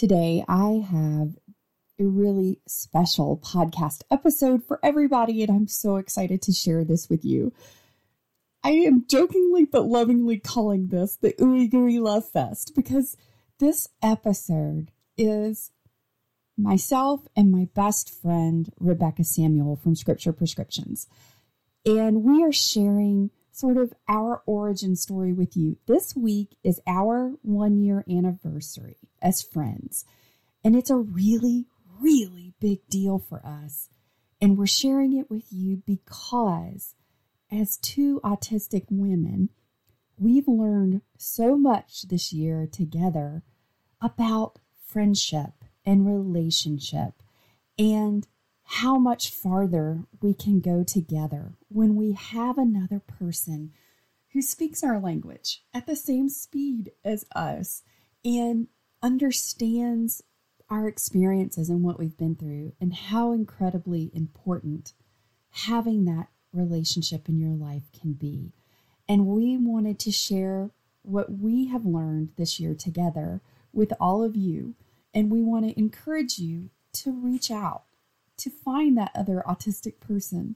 Today, I have a really special podcast episode for everybody, and I'm so excited to share this with you. I am jokingly but lovingly calling this the Ooey Gooey Love Fest because this episode is myself and my best friend, Rebecca Samuel from Scripture Prescriptions. And we are sharing sort of our origin story with you. This week is our one year anniversary as friends. And it's a really, really big deal for us. And we're sharing it with you because, as two autistic women, we've learned so much this year together about friendship and relationship and how much farther we can go together when we have another person who speaks our language at the same speed as us and understands our experiences and what we've been through, and how incredibly important having that relationship in your life can be. And we wanted to share what we have learned this year together with all of you. And we want to encourage you to reach out, to find that other autistic person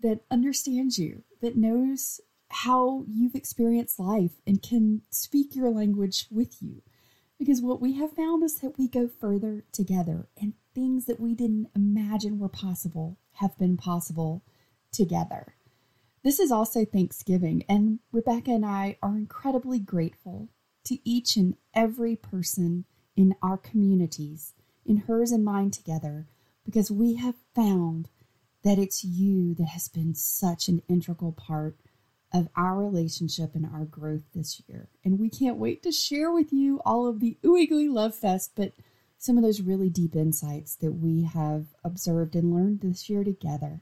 that understands you, that knows how you've experienced life and can speak your language with you. Because what we have found is that we go further together, and things that we didn't imagine were possible have been possible together. This is also Thanksgiving, and Rebecca and I are incredibly grateful to each and every person in our communities, in hers and mine together, because we have found that it's you that has been such an integral part of our relationship and our growth this year. And we can't wait to share with you all of the gooey love fest, but some of those really deep insights that we have observed and learned this year together.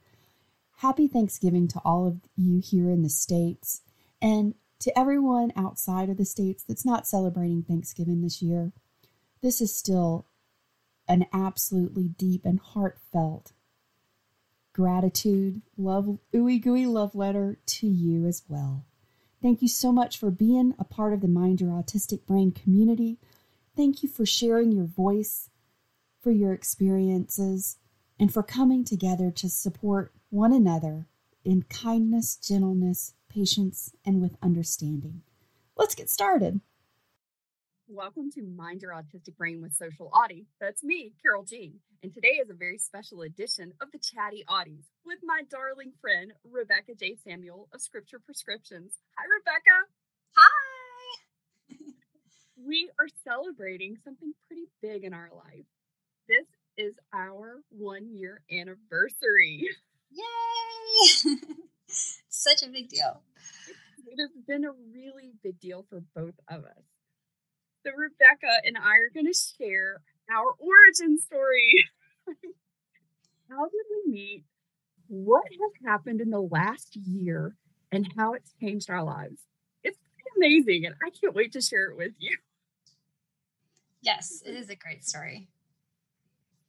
Happy Thanksgiving to all of you here in the States and to everyone outside of the States that's not celebrating Thanksgiving this year. This is still an absolutely deep and heartfelt gratitude, love, ooey gooey love letter to you as well. Thank you so much for being a part of the Mind Your Autistic Brain community. Thank you for sharing your voice, for your experiences, and for coming together to support one another in kindness, gentleness, patience, and with understanding. Let's get started. Welcome to Mind Your Autistic Brain with Social Audie. That's me, Carol Jean. And today is a very special edition of the Chatty Audis with my darling friend, Rebecca J. Samuel of Scripture Prescriptions. Hi, Rebecca. Hi. we are celebrating something pretty big in our life. This is our one year anniversary. Yay! Such a big deal. It has been a really big deal for both of us. So Rebecca and I are going to share our origin story. how did we meet? What has happened in the last year and how it's changed our lives? It's amazing and I can't wait to share it with you. Yes, it is a great story.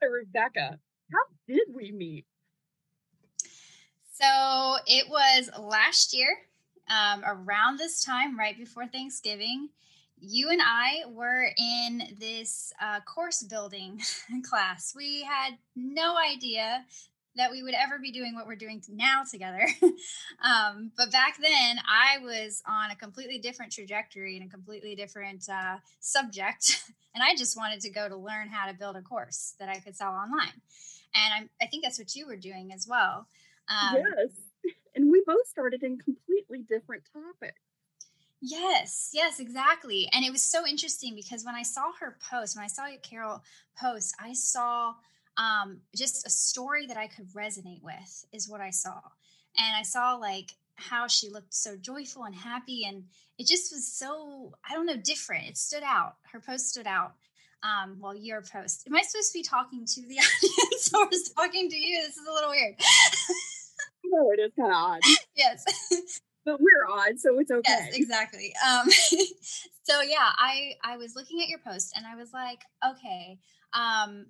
So Rebecca, how did we meet? So it was last year, um, around this time, right before Thanksgiving you and I were in this uh, course building class. We had no idea that we would ever be doing what we're doing now together. um, but back then, I was on a completely different trajectory and a completely different uh, subject. And I just wanted to go to learn how to build a course that I could sell online. And I'm, I think that's what you were doing as well. Um, yes. And we both started in completely different topics. Yes, yes, exactly. And it was so interesting because when I saw her post, when I saw your Carol post, I saw um, just a story that I could resonate with, is what I saw. And I saw like how she looked so joyful and happy. And it just was so, I don't know, different. It stood out. Her post stood out. Um, well, your post. Am I supposed to be talking to the audience or is talking to you? This is a little weird. no, it is kind of odd. yes but we're odd, so it's okay. Yes, exactly. Um, so yeah, I I was looking at your post and I was like, okay, um,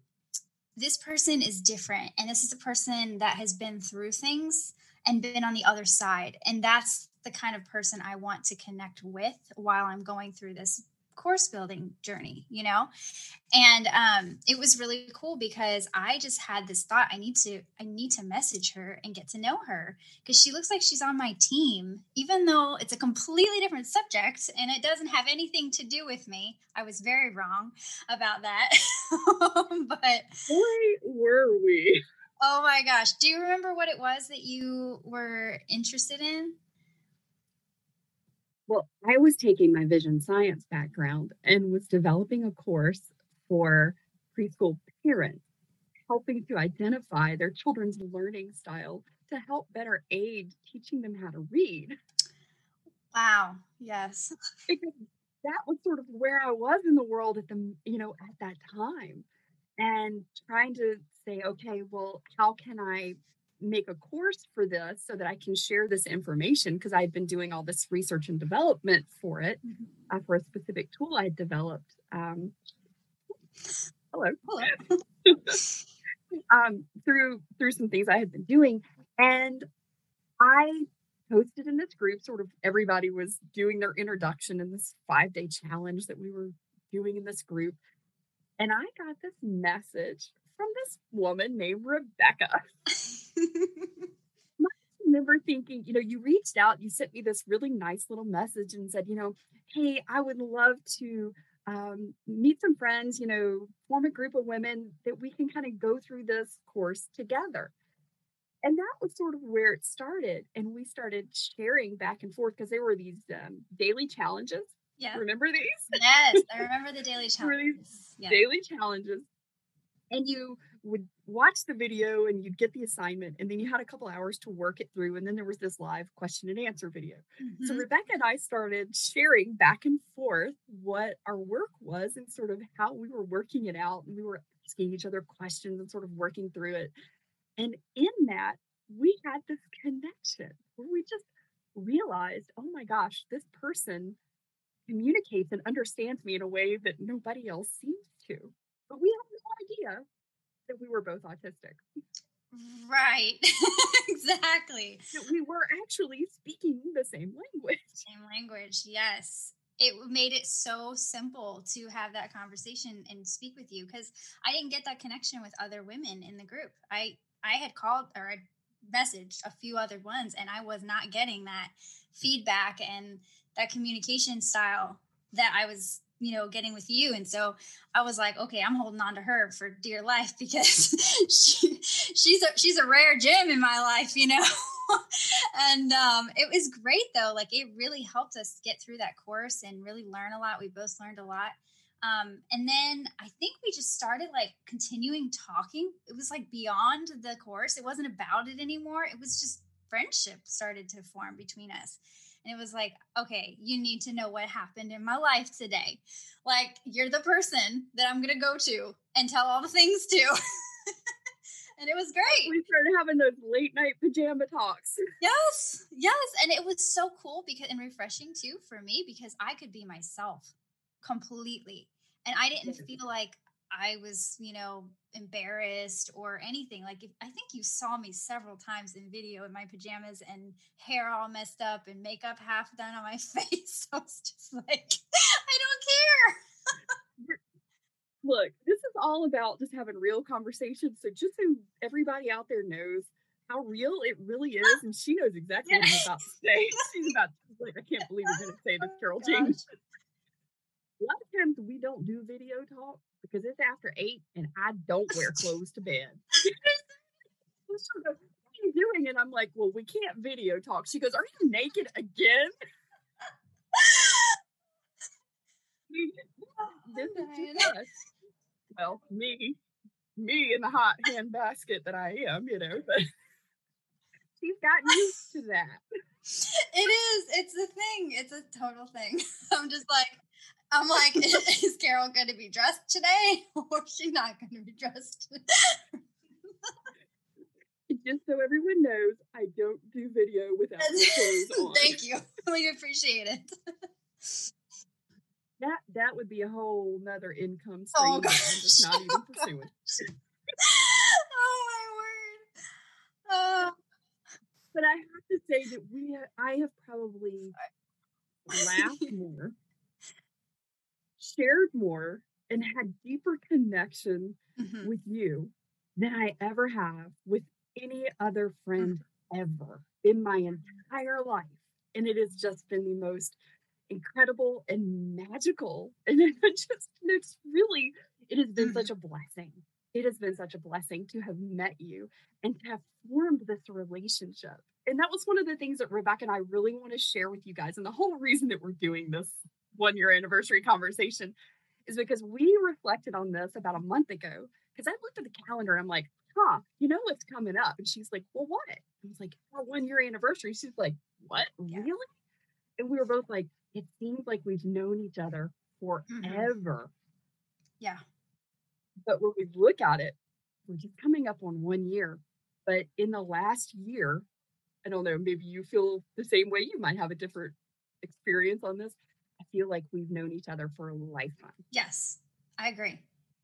this person is different, and this is a person that has been through things and been on the other side, and that's the kind of person I want to connect with while I'm going through this course building journey, you know? And um, it was really cool because I just had this thought I need to I need to message her and get to know her because she looks like she's on my team, even though it's a completely different subject and it doesn't have anything to do with me. I was very wrong about that. but where were we. Oh my gosh. Do you remember what it was that you were interested in? Well, I was taking my vision science background and was developing a course for preschool parents, helping to identify their children's learning style to help better aid teaching them how to read. Wow. Yes. Because that was sort of where I was in the world at the, you know, at that time. And trying to say, okay, well, how can I make a course for this so that I can share this information because I've been doing all this research and development for it mm-hmm. uh, for a specific tool I developed. Um, hello. Hello. um, through through some things I had been doing, and I posted in this group. Sort of everybody was doing their introduction in this five day challenge that we were doing in this group, and I got this message from this woman named Rebecca. I remember thinking, you know, you reached out, you sent me this really nice little message and said, you know, hey, I would love to um, meet some friends, you know, form a group of women that we can kind of go through this course together. And that was sort of where it started. And we started sharing back and forth because there were these um, daily challenges. Yeah. Remember these? Yes, I remember the daily challenges. yeah. Daily challenges and you would watch the video and you'd get the assignment and then you had a couple hours to work it through and then there was this live question and answer video. Mm-hmm. so rebecca and i started sharing back and forth what our work was and sort of how we were working it out and we were asking each other questions and sort of working through it. And in that we had this connection where we just realized oh my gosh this person communicates and understands me in a way that nobody else seems to. But we have no idea that we were both autistic. Right. exactly. That we were actually speaking the same language. Same language, yes. It made it so simple to have that conversation and speak with you because I didn't get that connection with other women in the group. I I had called or I messaged a few other ones and I was not getting that feedback and that communication style that I was you know getting with you. And so i was like okay i'm holding on to her for dear life because she she's a she's a rare gem in my life you know? And um, it was great though. Like it really helped us get through that course and really learn a lot. We both learned a lot. Um, and then i think we just started like continuing talking. It was like beyond the course. It wasn't about it anymore. It was just friendship started to form between us and it was like, okay, you need to know what happened in my life today. Like, you're the person that I'm going to go to and tell all the things to. and it was great. We started having those late night pajama talks. Yes, yes. And it was so cool because and refreshing too for me because I could be myself completely. And I didn't feel like I was, you know, embarrassed or anything. Like, if, I think you saw me several times in video in my pajamas and hair all messed up and makeup half done on my face. I was just like, I don't care. Look, this is all about just having real conversations. So, just so everybody out there knows how real it really is, and she knows exactly what I'm about to say. She's about to, like, I can't believe we're going to say this, Carol oh, James a lot of times we don't do video talk because it's after eight and I don't wear clothes to bed. what are you doing? And I'm like, well, we can't video talk. She goes, are you naked again? Oh, this is us. Well, me, me in the hot hand basket that I am, you know, but she's gotten used to that. It is. It's a thing. It's a total thing. I'm just like, I'm like, is Carol going to be dressed today or is she not going to be dressed? Just so everyone knows, I don't do video without clothes on. Thank you. We appreciate it. That that would be a whole nother income stream oh, that I'm just not even oh, pursuing. oh my word. Uh, but I have to say that we have, I have probably laughed more shared more and had deeper connection Mhm. with you than I ever have with any other friend ever in my entire life. And it has just been the most incredible and magical. And it just, it's really, it has been Mhm. such a blessing. It has been such a blessing to have met you and to have formed this relationship. And that was one of the things that Rebecca and I really want to share with you guys. And the whole reason that we're doing this one year anniversary conversation is because we reflected on this about a month ago. Because I looked at the calendar and I'm like, huh, you know what's coming up? And she's like, well, what? I was like, our one year anniversary. She's like, what? Yeah. Really? And we were both like, it seems like we've known each other mm-hmm. forever. Yeah. But when we look at it, we're just coming up on one year. But in the last year, I don't know, maybe you feel the same way. You might have a different experience on this. I feel like we've known each other for a lifetime. Yes, I agree.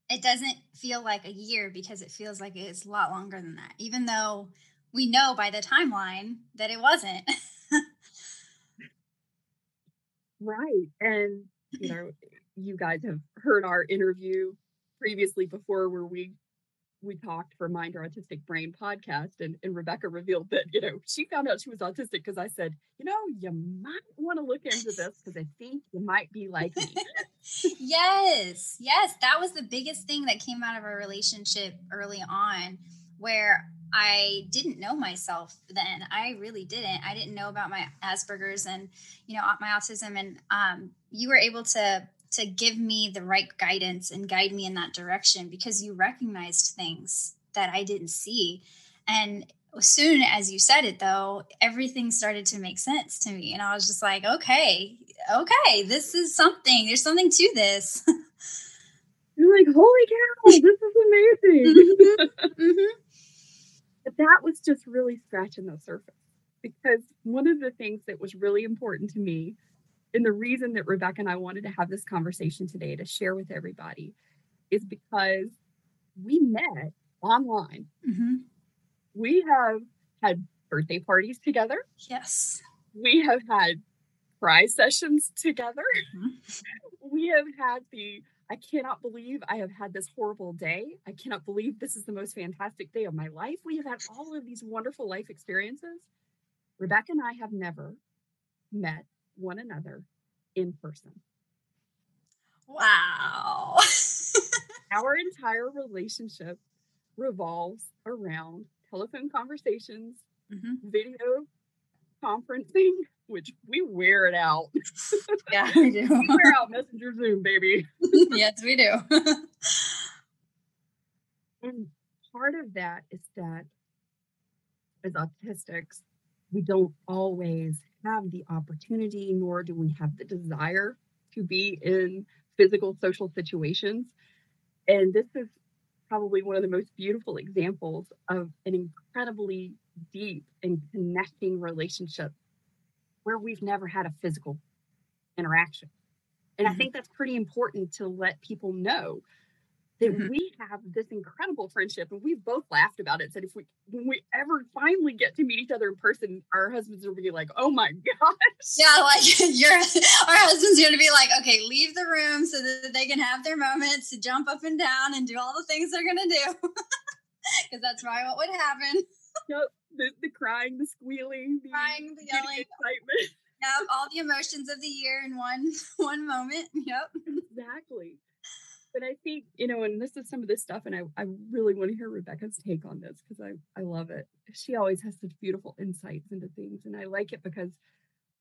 It doesn't feel like a year because it feels like it's a lot longer than that, even though we know by the timeline that it wasn't. Right. And, you know, you guys have heard our interview previously before where we we talked for Mind Your Autistic Brain podcast and, and Rebecca revealed that, you know, she found out she was autistic because I said, you know, you might want to look into this because I think you might be like me. yes, yes, that was the biggest thing that came out of our relationship early on, where I didn't know myself then. I really didn't. I didn't know about my Asperger's and you know my autism, and um, you were able to to give me the right guidance and guide me in that direction because you recognized things that I didn't see, and as soon as you said it though everything started to make sense to me. And i was just like okay okay this is something. There's something to this. You're like, holy cow, this is amazing. Mhm. but that was just really scratching the surface because one of the things that was really important to me and the reason that rebecca and i wanted to have this conversation today to share with everybody is because we met online Mhm. we have had birthday parties together yes we have had cry sessions together Mhm. we have had the I cannot believe I have had this horrible day. I cannot believe this is the most fantastic day of my life. We have had all of these wonderful life experiences. Rebecca and I have never met one another in person. wow Our entire relationship revolves around telephone conversations, Mhm. video conferencing, which we wear it out. yeah we do We wear out Messenger Zoom, baby. yes we do And part of that is that as autistics, we don't always have the opportunity, nor do we have the desire to be in physical social situations. And this is probably one of the most beautiful examples of an incredibly deep and connecting relationship where we've never had a physical interaction. And I Mhm. think that's pretty important to let people know that Mhm. we have this incredible friendship and we've both laughed about it. Said if we when we ever finally get to meet each other in person, our husbands will be like, oh my gosh. yeah like your our husband's gonna be like okay leave the room so that they can have their moments to jump up and down and do all the things they're gonna do because that's probably what would happen Yep. The, the crying, the squealing, the crying the yelling excitement. Yep, all the emotions of the year in one one moment. Yep. exactly. But I think, you know, and this is some of this stuff, and I, I really want to hear Rebecca's take on this because I, I love it. She always has such beautiful insights into things. And I like it because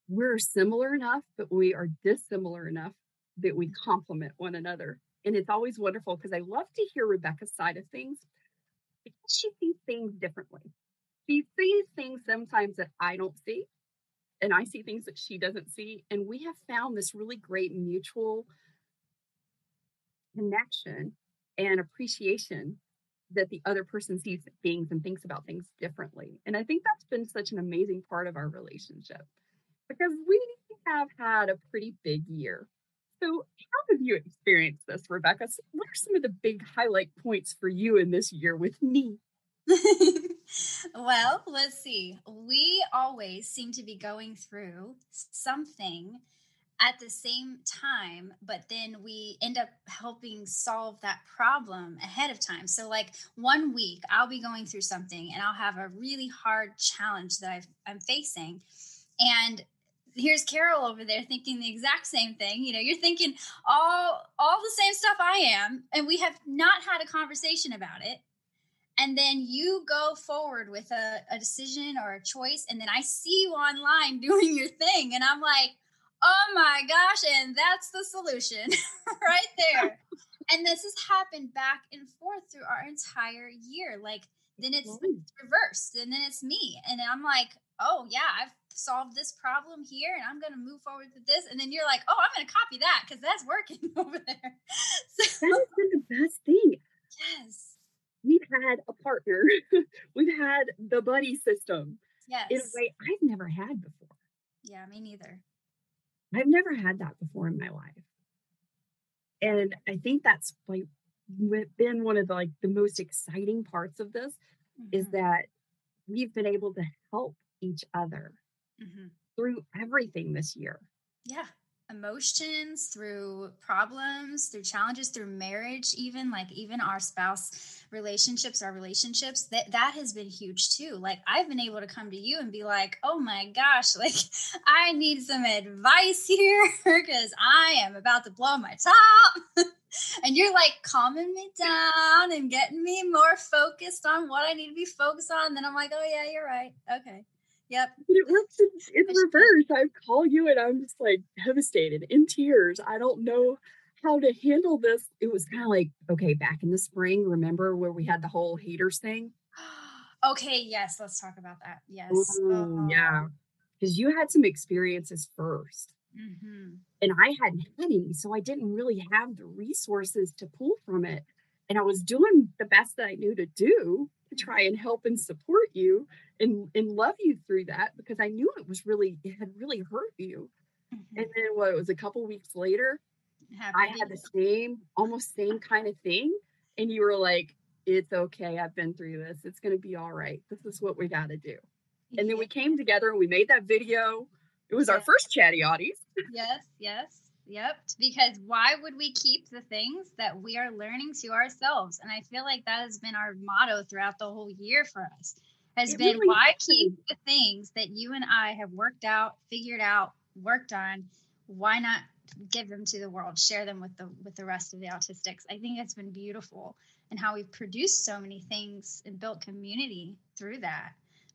we're similar enough, but we are dissimilar enough that we complement one another. And it's always wonderful because I love to hear Rebecca's side of things because she sees things differently. She sees things sometimes that I don't see, and I see things that she doesn't see. And we have found this really great mutual connection and appreciation that the other person sees things and thinks about things differently. And I think that's been such an amazing part of our relationship because we have had a pretty big year. So, how have you experienced this, Rebecca? What are some of the big highlight points for you in this year with me? well, let's see. We always seem to be going through something at the same time, but then we end up helping solve that problem ahead of time. So, like one week, I'll be going through something and I'll have a really hard challenge that i am facing. And here's Carol over there thinking the exact same thing. You know, you're thinking all all the same stuff I am, and we have not had a conversation about it. And then you go forward with a, a decision or a choice, and then I see you online doing your thing, and I'm like, oh my gosh, and that's the solution right there. and this has happened back and forth through our entire year. Like then it's, it's reversed, and then it's me, and I'm like, oh yeah, I've solved this problem here, and I'm gonna move forward with this. And then you're like, oh, I'm gonna copy that because that's working over there. So, that has been the best thing. Yes. We've had a partner. We've had the buddy system. Yes. In a way I've never had before. Yeah, me neither. I've never had that before in my life. And I think that's like been one of the like the most exciting parts of this mm-hmm. is that we've been able to help each other mm-hmm. through everything this year. Yeah emotions, through problems, through challenges, through marriage, even like even our spouse relationships, our relationships, that that has been huge too. Like I've been able to come to you and be like, oh my gosh, like I need some advice here because I am about to blow my top. and you're like calming me down and getting me more focused on what I need to be focused on. And then I'm like, oh yeah, you're right. Okay. Yep. But it works in, in reverse. I call you and I'm just like devastated, in tears. I don't know how to handle this. It was kind of like, okay, back in the spring, remember where we had the whole haters thing? okay, yes, let's talk about that. Yes. Ooh, uh, yeah. Because you had some experiences 1st mm-hmm. And I hadn't had any. So I didn't really have the resources to pull from it. And I was doing the best that I knew to do to try and help and support you and and love you through that because I knew it was really it had really hurt you. Mm-hmm. And then what it was a couple weeks later, I had the same almost same kind of thing, and you were like, "It's okay. I've been through this. It's going to be all right. This is what we got to do." And then we came together and we made that video. It was yes. our first chatty oddies. yes, yes. Yep. Because why would we keep the things that we are learning to ourselves? And I feel like that has been our motto throughout the whole year for us has it been really why is. keep the things that you and I have worked out, figured out, worked on, why not give them to the world, share them with the with the rest of the autistics. I think it's been beautiful and how we've produced so many things and built community through that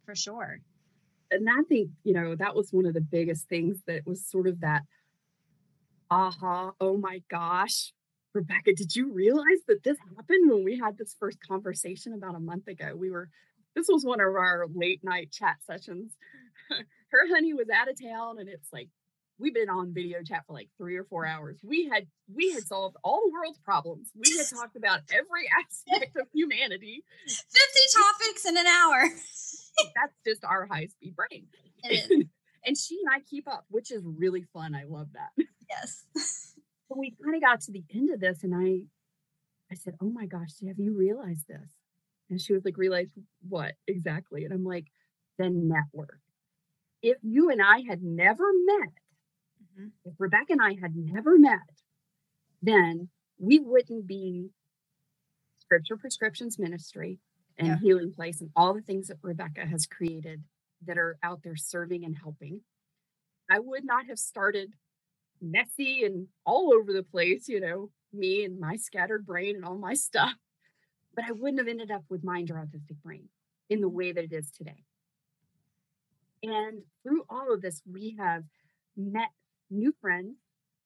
for sure. And I think, you know, that was one of the biggest things that was sort of that aha, oh my gosh, Rebecca, did you realize that this happened when we had this first conversation about a month ago? We were this was one of our late night chat sessions. Her honey was out of town, and it's like we've been on video chat for like three or four hours. We had we had solved all the world's problems. We had talked about every aspect of humanity. Fifty topics in an hour. That's just our high speed brain. and she and I keep up, which is really fun. I love that. Yes. But we kind of got to the end of this, and I, I said, "Oh my gosh, have you realized this?" And she was like, realize what exactly? And I'm like, the network. If you and I had never met, mm-hmm. if Rebecca and I had never met, then we wouldn't be Scripture Prescriptions Ministry and yeah. Healing Place and all the things that Rebecca has created that are out there serving and helping. I would not have started messy and all over the place, you know, me and my scattered brain and all my stuff but I wouldn't have ended up with Mind Your Autistic Brain in the way that it is today. And through all of this, we have met new friends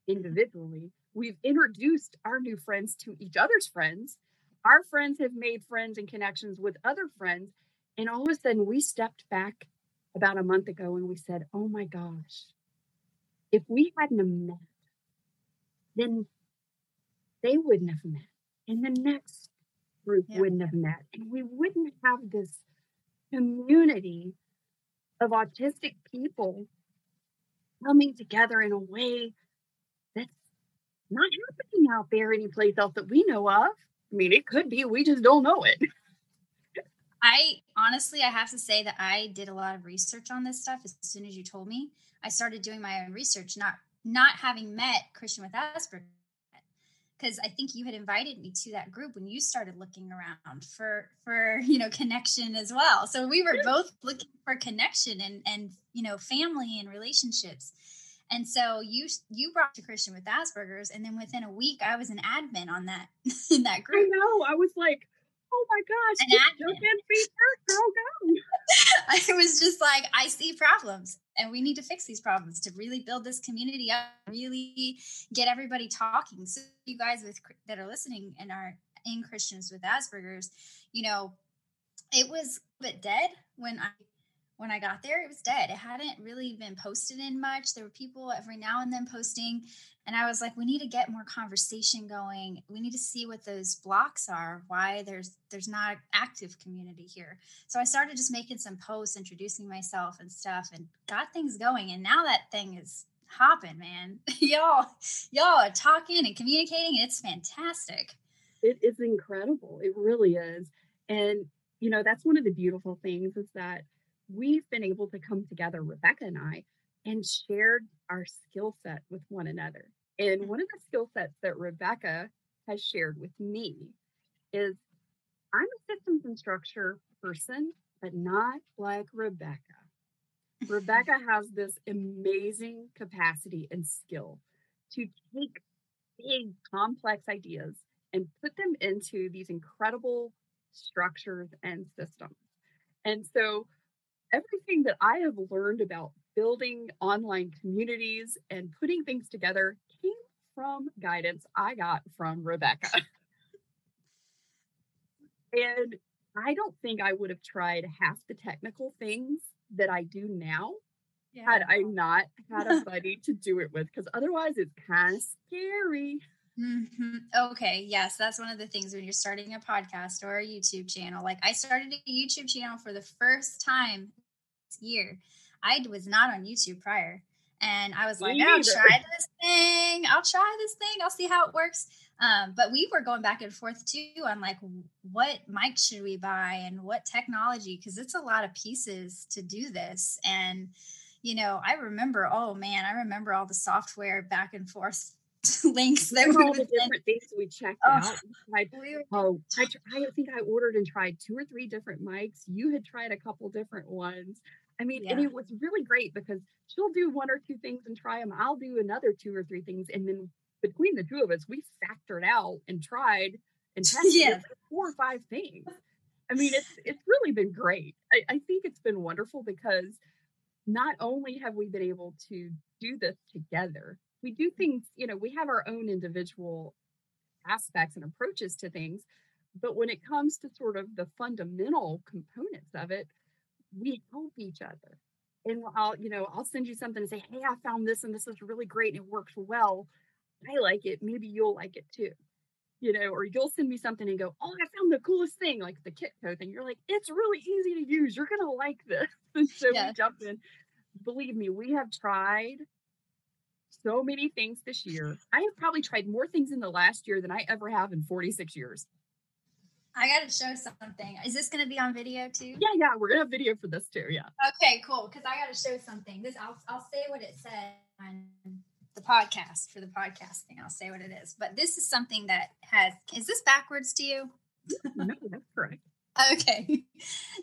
mm-hmm. individually. We've introduced our new friends to each other's friends. Our friends have made friends and connections with other friends. And all of a sudden, we stepped back about a month ago and we said, Oh my gosh, if we hadn't met, then they wouldn't have met. And the next group yeah. wouldn't have met. And we wouldn't have this community of autistic people coming together in a way that's not happening out there anyplace else that we know of. I mean, it could be, we just don't know it. I honestly, I have to say that I did a lot of research on this stuff as soon as you told me. I started doing my own research, not not having met Christian with Asperger's because I think you had invited me to that group when you started looking around for for you know connection as well. So we were both looking for connection and and you know family and relationships. And so you you brought to Christian with Asperger's, and then within a week, I was an admin on that in that group. I know. I was like, oh my gosh, an admin. feature, girl, go. I was just like, I see problems, and we need to fix these problems to really build this community up, really get everybody talking. So you guys with that are listening and are in Christians with Asperger's, you know, it was a bit dead when I when I got there, it was dead. It hadn't really been posted in much. There were people every now and then posting. And I was like, we need to get more conversation going. We need to see what those blocks are, why there's there's not active community here. So I started just making some posts, introducing myself and stuff, and got things going. And now that thing is hopping, man. y'all, y'all are talking and communicating, and it's fantastic. It is incredible. It really is. And you know, that's one of the beautiful things is that we've been able to come together, Rebecca and I, and shared our skill set with one another. And mm. one of the skill sets that Rebecca has shared with me is I'm a systems and structure person, but not like Rebecca. Rebecca has this amazing capacity and skill to take big, complex ideas and put them into these incredible structures and systems. And so everything that I have learned about building online communities and putting things together came from guidance I got from Rebecca. and I don't think I would have tried half the technical things that I do now yeah. had I not had a buddy to do it with, because otherwise it's kind of scary. Mm-hmm. Okay, yes, that's one of the things when you're starting a podcast or a YouTube channel. Like I started a YouTube channel for the first time this year. I was not on YouTube prior, and I was like, I'll try this thing. I'll try this thing. I'll see how it works. Um, but we were going back and forth too on like what mic should we buy and what technology because it's a lot of pieces to do this and you know i remember oh man i remember all the software back and forth links that were all the different things we checked oh, out. I, oh, I, I think I ordered and tried two or three different mics. You had tried a couple different ones. I mean, yeah. and it was really great because she'll do one or two things and try them. I'll do another two or three things. And then between the two of us, we factored out and tried and tested yeah. four or five things. I mean, it's it's really been great. I, I think it's been wonderful because not only have we been able to do this together, we do mm. things, you know, we have our own individual aspects and approaches to things. But when it comes to sort of the fundamental components of it, we help each other. And I'll, you know, I'll send you something and say, Hey, I found this and this is really great and it works well. I like it. Maybe you'll like it too. You know, or you'll send me something and go, Oh, I found the coolest thing, like the Kitco thing. You're like, it's really easy to use. You're gonna like this. And so yeah. we jump in. Believe me, we have tried so many things this year. I have probably tried more things in the last year than I ever have in 46 years. I got to show something. Is this going to be on video too? Yeah, yeah, we're going to have video for this too. Yeah. Okay, cool. Because I got to show something. This I'll I'll say what it said on the podcast for the podcasting. I'll say what it is. But this is something that has. Is this backwards to you? no, that's correct. Okay.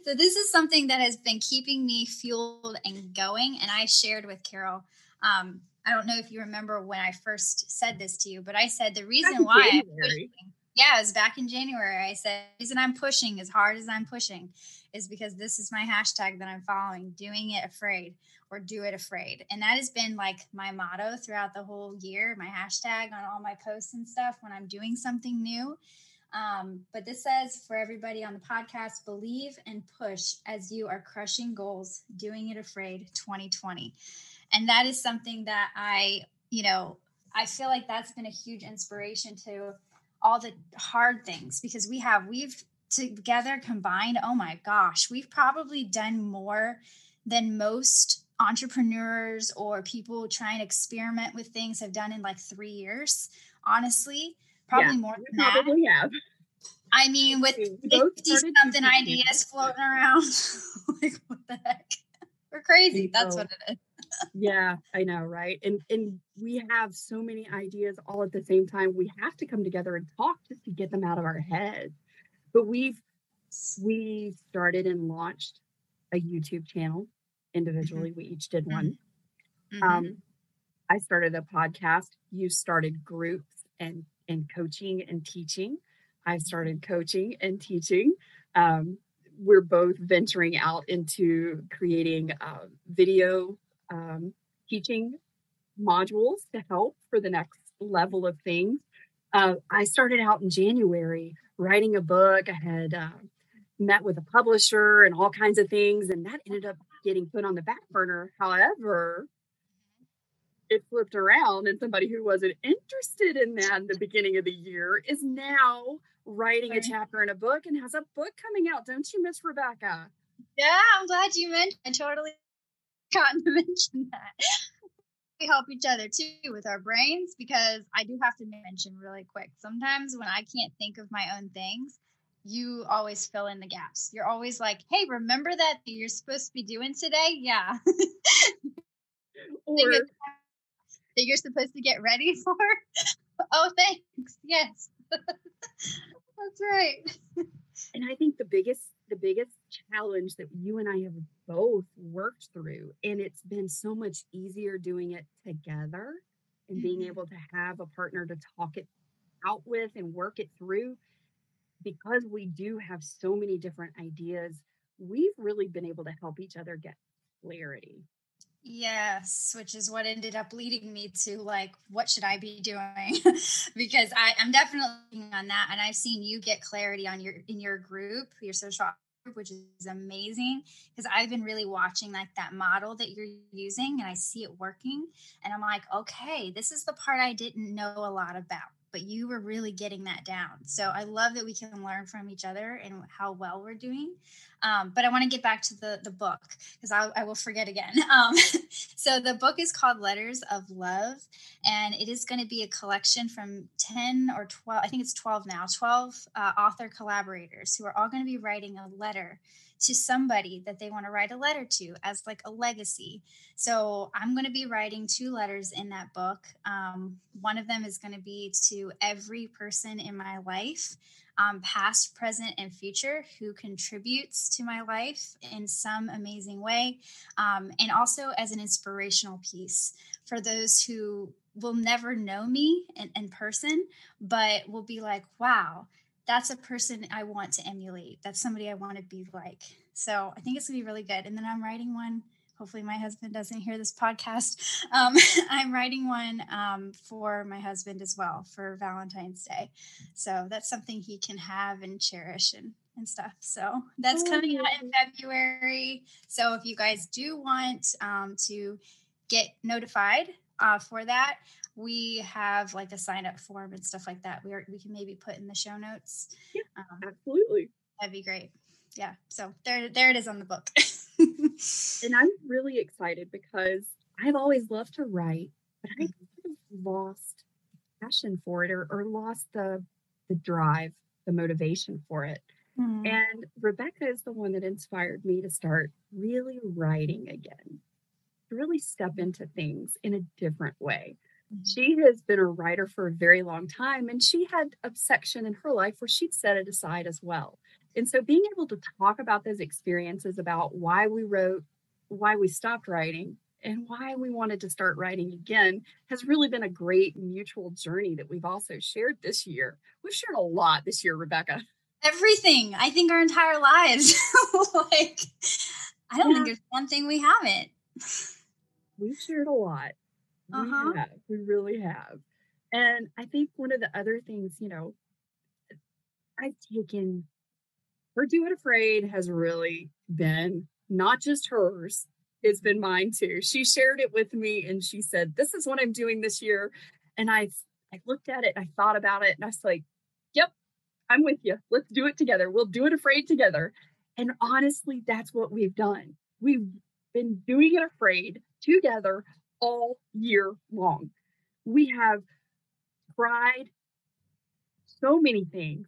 So this is something that has been keeping me fueled and going. And I shared with Carol. Um, I don't know if you remember when I first said this to you, but I said the reason why I'm pushing, yeah, it was back in January. I said the reason I'm pushing as hard as I'm pushing is because this is my hashtag that I'm following, doing it afraid or do it afraid. And that has been like my motto throughout the whole year, my hashtag on all my posts and stuff when I'm doing something new. Um, but this says for everybody on the podcast, believe and push as you are crushing goals, doing it afraid 2020 and that is something that i you know i feel like that's been a huge inspiration to all the hard things because we have we've together combined oh my gosh we've probably done more than most entrepreneurs or people trying to experiment with things have done in like three years honestly probably yeah, more than probably that have. I mean, with 50 something ideas floating around, like what the heck? We're crazy. That's what it is. Yeah, I know, right? And and we have so many ideas all at the same time. We have to come together and talk just to get them out of our heads. But we've we started and launched a YouTube channel Mm-hmm. individually. We each did one. Mhm. Um, I started a podcast. You started groups and and coaching and teaching. I started coaching and teaching. Um, we're both venturing out into creating uh, video um, teaching modules to help for the next level of things. Uh, I started out in January writing a book. I had uh, met with a publisher and all kinds of things, and that ended up getting put on the back burner. However, it flipped around, and somebody who wasn't interested in that in the beginning of the year is now writing a chapter in a book and has a book coming out. Don't you, Miss Rebecca? Yeah, I'm glad you mentioned. I totally forgotten to mention that. We help each other too with our brains because I do have to mention really quick. Sometimes when I can't think of my own things, you always fill in the gaps. You're always like, "Hey, remember that you're supposed to be doing today?" Yeah, Or that you're supposed to get ready for. oh, thanks. Yes, that's right. and I think the biggest the biggest challenge that you and I have both worked through, and it's been so much easier doing it together and being Mhm. able to have a partner to talk it out with and work it through because we do have so many different ideas we've really been able to help each other get clarity Yes, which is what ended up leading me to like, what should I be doing? because I, I'm definitely on that, and I've seen you get clarity on your in your group, your social which is amazing. Because I've been really watching like that model that you're using, and I see it working, and I'm like, okay, this is the part I didn't know a lot about, but you were really getting that down. So I love that we can learn from each other and how well we're doing. Um, but I want to get back to the the book because I, I will forget again. Um, so the book is called Letters of Love, and it is going to be a collection from ten or twelve. I think it's twelve now. Twelve uh, author collaborators who are all going to be writing a letter to somebody that they want to write a letter to as like a legacy. So I'm going to be writing two letters in that book. Um, one of them is going to be to every person in my life um, past, present, and future who contributes to my life in some amazing way. Um, and also as an inspirational piece for those who will never know me in, in person, but will be like, wow, that's a person I want to emulate. That's somebody I want to be like. So I think it's going to be really good. And then I'm writing one hopefully my husband doesn't hear this podcast um, i'm writing one um, for my husband as well for valentine's day so that's something he can have and cherish and, and stuff so that's Oh, coming out in february so if you guys do want um, to get notified uh, for that we have like a sign up form and stuff like that we, are, we can maybe put in the show notes Yeah. um, absolutely that'd be great yeah so there there it is on the book and i'm really excited because i've always loved to write but i Mm-hmm. lost passion for it or, or lost the the drive the motivation for it Mhm. And Rebecca is the one that inspired me to start really writing again, to really step into things in a different way. Mhm. She has been a writer for a very long time, and she had a section in her life where she'd set it aside as well. And so being able to talk about those experiences about why we wrote, why we stopped writing, and why we wanted to start writing again has really been a great mutual journey that we've also shared this year. We've shared a lot this year, Rebecca. everything i think our entire lives like i don't Yeah. think there's one thing we haven't We've shared a lot. Uh-huh. We have. We really have. And I think one of the other things, you know, I've taken her Do It Afraid has really been not just hers, it's been mine too. She shared it with me and she said, This is what I'm doing this year. And I I looked at it and I thought about it and I was like, Yep, I'm with you. Let's do it together. We'll do it afraid together. And honestly, that's what we've done. We've been doing it afraid together all year long. We have tried so many things.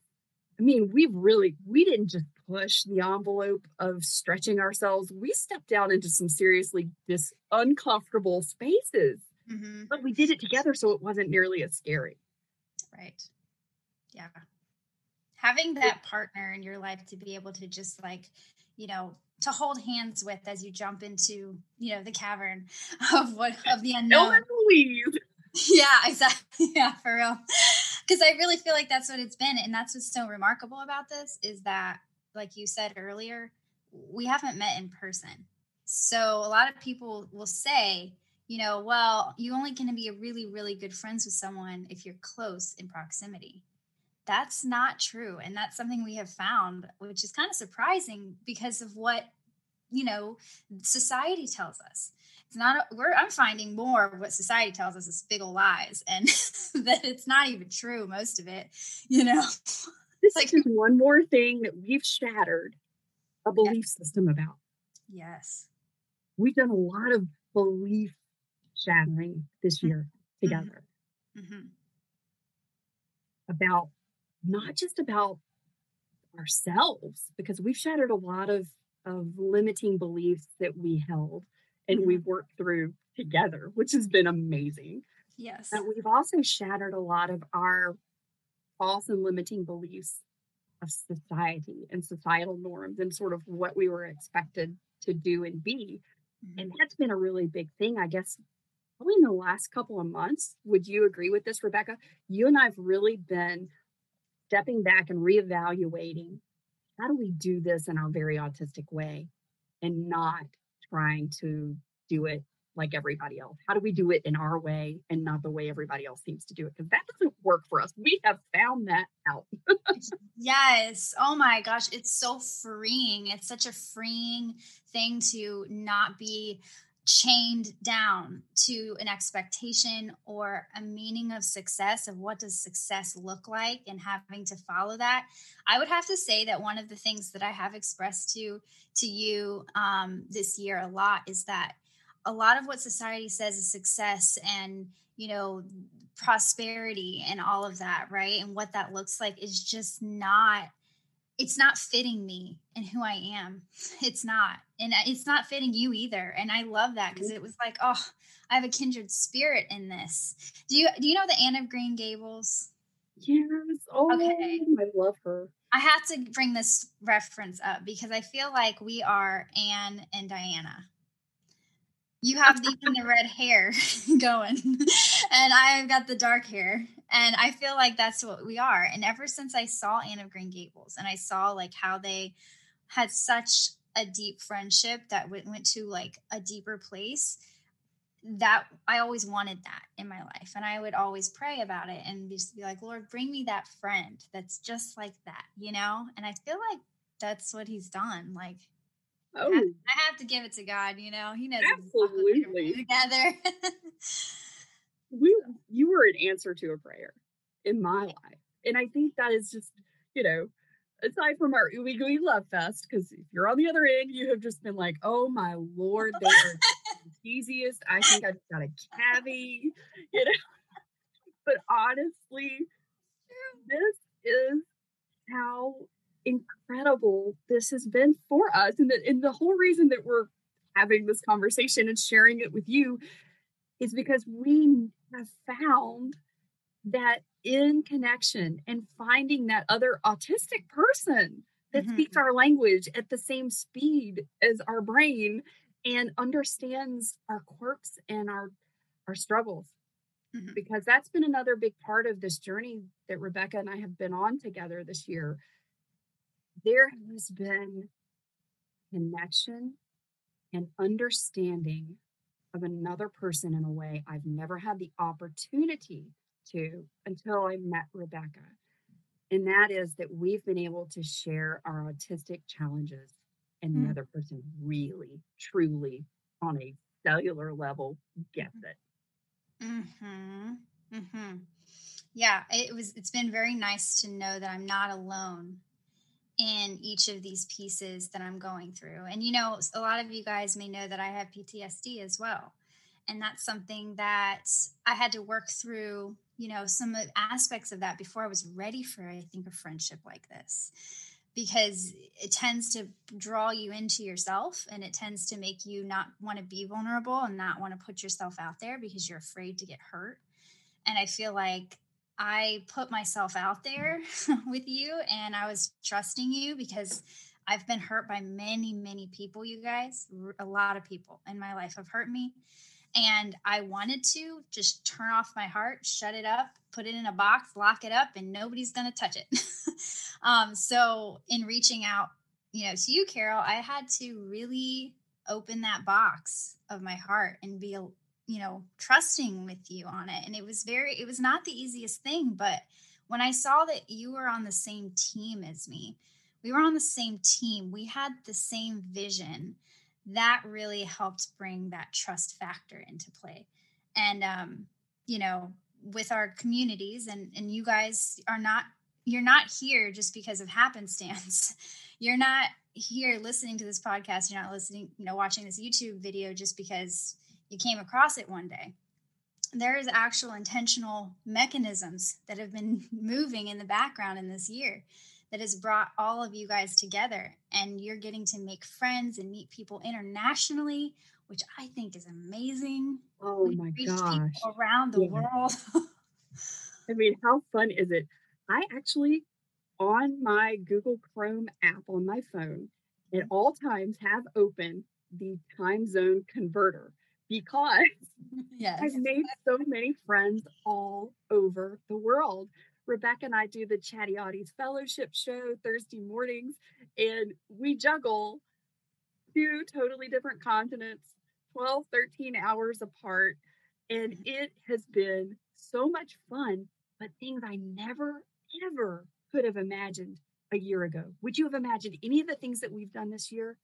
I mean, we've really, we didn't just push the envelope of stretching ourselves, we stepped down into some seriously dis uncomfortable spaces. Mm-hmm. But we did it together, so it wasn't nearly as scary. Right. Yeah. Having that partner in your life to be able to just like, you know, to hold hands with as you jump into, you know, the cavern of what of the unknown. Louise. Yeah, exactly. Yeah, for real. Because I really feel like that's what it's been. And that's what's so remarkable about this is that, like you said earlier, we haven't met in person. So a lot of people will say, you know, well, you only can be really, really good friends with someone if you're close in proximity. That's not true. And that's something we have found, which is kind of surprising because of what, you know, society tells us. It's not, a, we're, I'm finding more of what society tells us is big old lies and that it's not even true, most of it, you know. This like, is one more thing that we've shattered a belief yeah. system about. Yes. We've done a lot of belief shattering this year mm-hmm. together mm-hmm. about not just about ourselves because we've shattered a lot of of limiting beliefs that we held and mm-hmm. we've worked through together which has been amazing yes but we've also shattered a lot of our false and limiting beliefs of society and societal norms and sort of what we were expected to do and be mm-hmm. and that's been a really big thing i guess probably in the last couple of months. Would you agree with this, Rebecca? You and I've really been stepping back and reevaluating how do we do this in our very autistic way and not trying to do it like everybody else? How do we do it in our way and not the way everybody else seems to do it? Because that doesn't work for us. We have found that out. yes. Oh my gosh. It's so freeing. It's such a freeing thing to not be chained down to an expectation or a meaning of success of what does success look like and having to follow that i would have to say that one of the things that i have expressed to to you um, this year a lot is that a lot of what society says is success and you know prosperity and all of that right? And what that looks like is just not it's not fitting me and who I am. It's not. And it's not fitting you either. And I love that because mm-hmm. it was like, oh, I have a kindred spirit in this. Do you do you know the Anne of Green Gables? Yes. Oh, okay. I love her. I have to bring this reference up because I feel like we are Anne and Diana. You have the, the red hair going, and I've got the dark hair. And I feel like that's what we are. And ever since I saw Anne of Green Gables and I saw like how they had such a deep friendship that went, went to like a deeper place, that I always wanted that in my life. And I would always pray about it and just be like, Lord, bring me that friend that's just like that, you know? And I feel like that's what he's done. Like, oh. I, have, oh. I have to give it to God, you know? He knows absolutely together. we you were an answer to a prayer in my life. And I think that is just, you know, aside from our ooey gooey love fest, because if you're on the other end, you have just been like, oh my lord, they are the easiest. I think I just got a cavity, you know. But honestly, this is how incredible this has been for us. And the, and the whole reason that we're having this conversation and sharing it with you is because we have found that in connection and finding that other autistic person that mm-hmm. speaks our language at the same speed as our brain and understands our quirks and our our struggles mm-hmm. because that's been another big part of this journey that Rebecca and I have been on together this year there has been connection and understanding of another person in a way I've never had the opportunity to until I met Rebecca. And that is that we've been able to share our autistic challenges, and mm. the other person really, truly, on a cellular level, gets it. Mm-hmm. Mm-hmm. Yeah, it was. It's been very nice to know that I'm not alone in each of these pieces that I'm going through. And, you know, a lot of you guys may know that I have PTSD as well. And that's something that I had to work through, you know, some aspects of that before I was ready for, I think, a friendship like this. because it tends to draw you into yourself and it tends to make you not want to be vulnerable and not want to put yourself out there because you're afraid to get hurt. And I feel like I put myself out there with you and I was trusting you because I've been hurt by many, many people, you guys. A lot of people in my life have hurt me. And I wanted to just turn off my heart, shut it up, put it in a box, lock it up, and nobody's going to touch it. um, so, in reaching out, you know, to you, Carol, I had to really open that box of my heart and be, you know, trusting with you on it. And it was very, it was not the easiest thing, but when I saw that you were on the same team as me, we were on the same team, we had the same vision that really helped bring that trust factor into play. And, um, you know, with our communities and, and you guys are not, you're not here just because of happenstance. You're not here listening to this podcast. You're not listening, you know, watching this YouTube video just because you came across it one day. There is actual intentional mechanisms that have been moving in the background in this year that has brought all of you guys together and you're getting to make friends and meet people internationally which i think is amazing oh we my gosh around the yeah. world i mean how fun is it i actually on my google chrome app on my phone at mm-hmm. all times have open the time zone converter because yes. I've made so many friends all over the world Rebecca and I do the Chatty Oddies Fellowship show Thursday mornings, and we juggle two totally different continents, 12, 13 hours apart. And mm-hmm. it has been so much fun, but things I never, ever could have imagined a year ago. Would you have imagined any of the things that we've done this year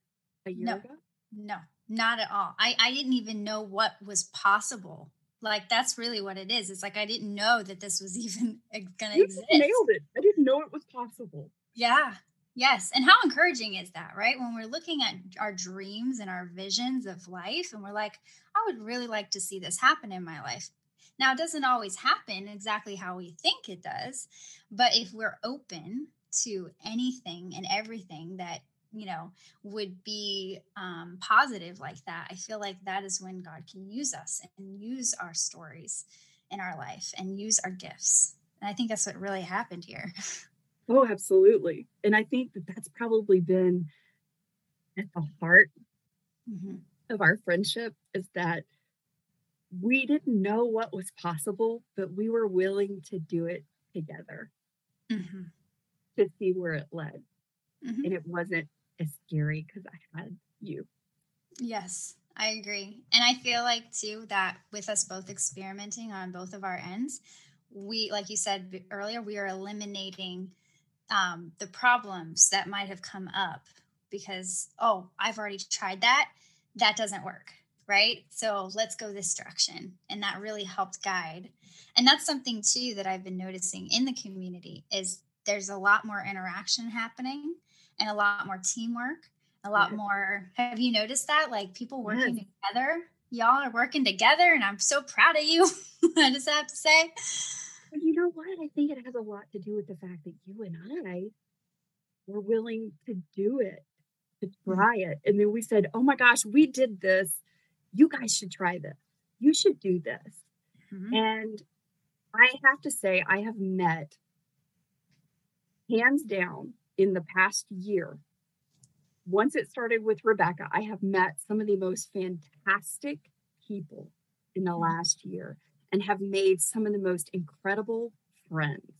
a year no, ago? No, not at all. I, I didn't even know what was possible like that's really what it is. It's like I didn't know that this was even going to exist. Nailed it. I didn't know it was possible. Yeah. Yes. And how encouraging is that, right? When we're looking at our dreams and our visions of life, and we're like, I would really like to see this happen in my life. Now, it doesn't always happen exactly how we think it does, but if we're open to anything and everything that you know would be um, positive like that i feel like that is when god can use us and use our stories in our life and use our gifts and i think that's what really happened here oh absolutely and i think that that's probably been at the heart mm-hmm. of our friendship is that we didn't know what was possible but we were willing to do it together mm-hmm. to see where it led Mm-hmm. and it wasn't as scary because I had you. Yes, I agree. And I feel like too that with us both experimenting on both of our ends, we, like you said earlier, we are eliminating um, the problems that might have come up because, oh, I've already tried that. That doesn't work. Right. So let's go this direction. And that really helped guide. And that's something too that I've been noticing in the community is there's a lot more interaction happening and a lot more teamwork, a lot more. Have you noticed that? Like people working yes. together. Y'all are working together, and I'm so proud of you. I just have to say. you know what? I think it has a lot to do with the fact that you and I were willing to do it, to mm-hmm. try it. And then we said, oh my gosh, we did this. You guys should try this. You should do this. Mm-hmm. And I have to say, I have met hands down in the past year, once it started with Rebecca, I have met some of the most fantastic people in the mm. last year and have made some of the most incredible friends.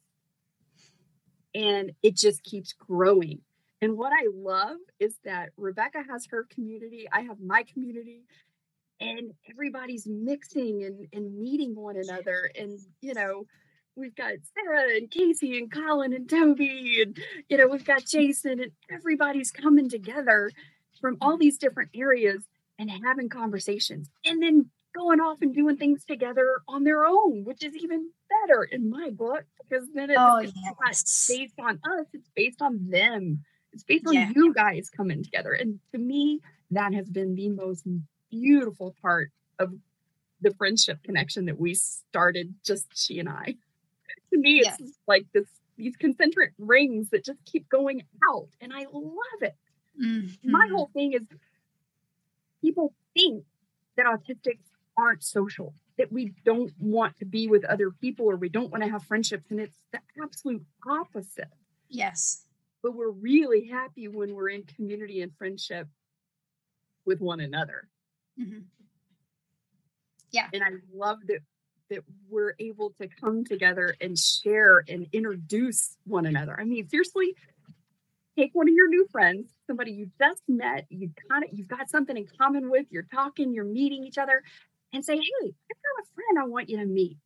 And it just keeps growing. And what I love is that Rebecca has her community, I have my community, and everybody's mixing and, and meeting one another. And, you know, we've got Sarah and Casey and Colin and Toby and you know we've got Jason and everybody's coming together from all these different areas and having conversations and then going off and doing things together on their own which is even better in my book because then it's, oh, yes. not based on us it's based on them it's based on yeah. you guys coming together and to me that has been the most beautiful part of the friendship connection that we started just she and I to me, it's yes. like this these concentric rings that just keep going out. And I love it. Mm-hmm. My whole thing is people think that autistics aren't social, that we don't want to be with other people or we don't want to have friendships. And it's the absolute opposite. Yes. But we're really happy when we're in community and friendship with one another. Mm-hmm. Yeah. And I love that that we're able to come together and share and introduce one another. I mean, seriously, take one of your new friends, somebody you just met, you kind of you've got something in common with, you're talking, you're meeting each other, and say, Hey, I've got a friend I want you to meet.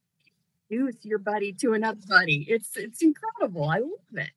Introduce your buddy to another buddy. It's it's incredible. I love it.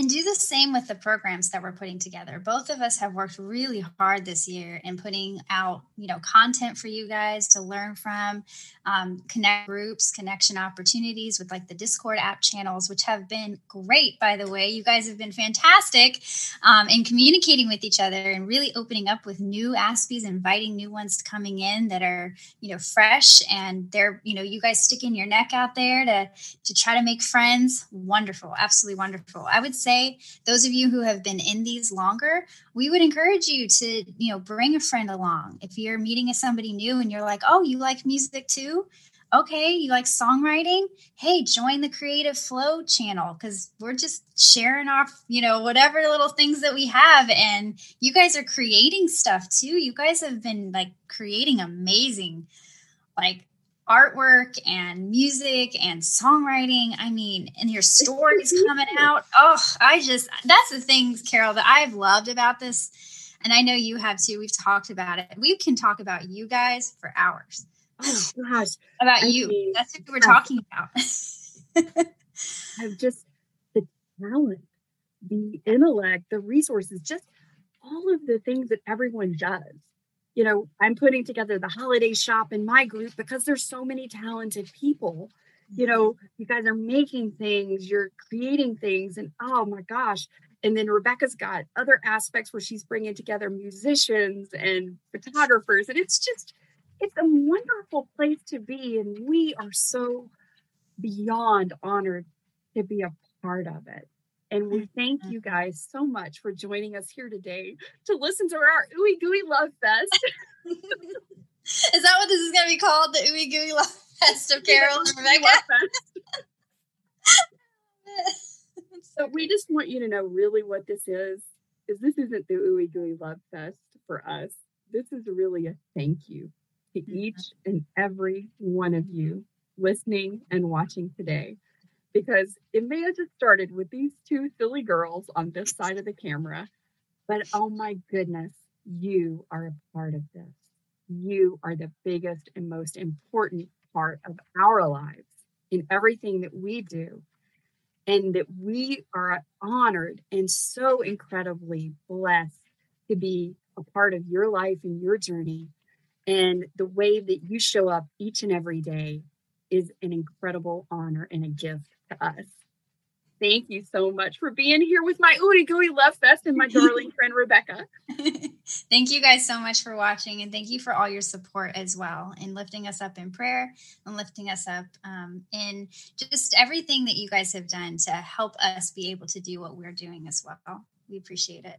And do the same with the programs that we're putting together. Both of us have worked really hard this year in putting out, you know, content for you guys to learn from, um, connect groups, connection opportunities with like the Discord app channels, which have been great, by the way. You guys have been fantastic um, in communicating with each other and really opening up with new Aspies, inviting new ones coming in that are, you know, fresh and they're, you know, you guys sticking your neck out there to to try to make friends. Wonderful, absolutely wonderful. I would say those of you who have been in these longer, we would encourage you to, you know, bring a friend along. If you're meeting somebody new and you're like, oh, you like music too? Okay, you like songwriting? Hey, join the Creative Flow channel because we're just sharing off, you know, whatever little things that we have. And you guys are creating stuff too. You guys have been like creating amazing, like artwork and music and songwriting. I mean, and your stories coming out. Oh, I just, that's the things, Carol, that I've loved about this. And I know you have too. We've talked about it. We can talk about you guys for hours. Oh, gosh. about I you. Mean, that's what we're talking about. I've just, the talent, the intellect, the resources, just all of the things that everyone does you know, I'm putting together the holiday shop in my group because there's so many talented people. You know, mm-hmm. you guys are making things, you're creating things, and oh my gosh. And then Rebecca's got other aspects where she's bringing together musicians and photographers. And it's just, it's a wonderful place to be. And we are so beyond honored to be a part of it. And we thank mm-hmm. you guys so much for joining us here today to listen to our Ooey Gooey Love Fest. is that what this is going to be called? The Ooey Gooey Love Fest of Carol and Rebecca? so we just want you to know really what this is. Is this isn't the Ooey Gooey Love Fest for us. This is really a thank you to mm-hmm. each and every one of you listening and watching today because it may have just started with these two silly girls on this side of the camera, but oh my goodness, you are a part of this. You are the biggest and most important part of our lives in everything that we do. And that we are honored and so incredibly blessed to be a part of your life and your journey. And the way that you show up each and every day is an incredible honor and a gift us. Thank you so much for being here with my Ooey Gooey Love Fest and my darling friend Rebecca. thank you guys so much for watching and thank you for all your support as well in lifting us up in prayer and lifting us up um, in just everything that you guys have done to help us be able to do what we're doing as well. We appreciate it.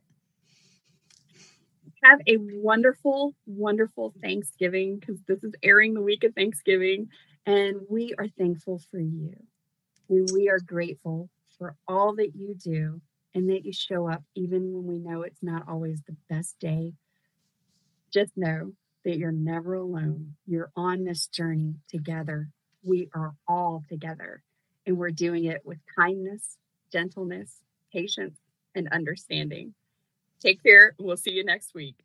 Have a wonderful, wonderful Thanksgiving because this is airing the week of Thanksgiving, and we are thankful for you. And we are grateful for all that you do and that you show up even when we know it's not always the best day. Just know that you're never alone. You're on this journey together. We are all together, and we're doing it with kindness, gentleness, patience, and understanding. Take care. We'll see you next week.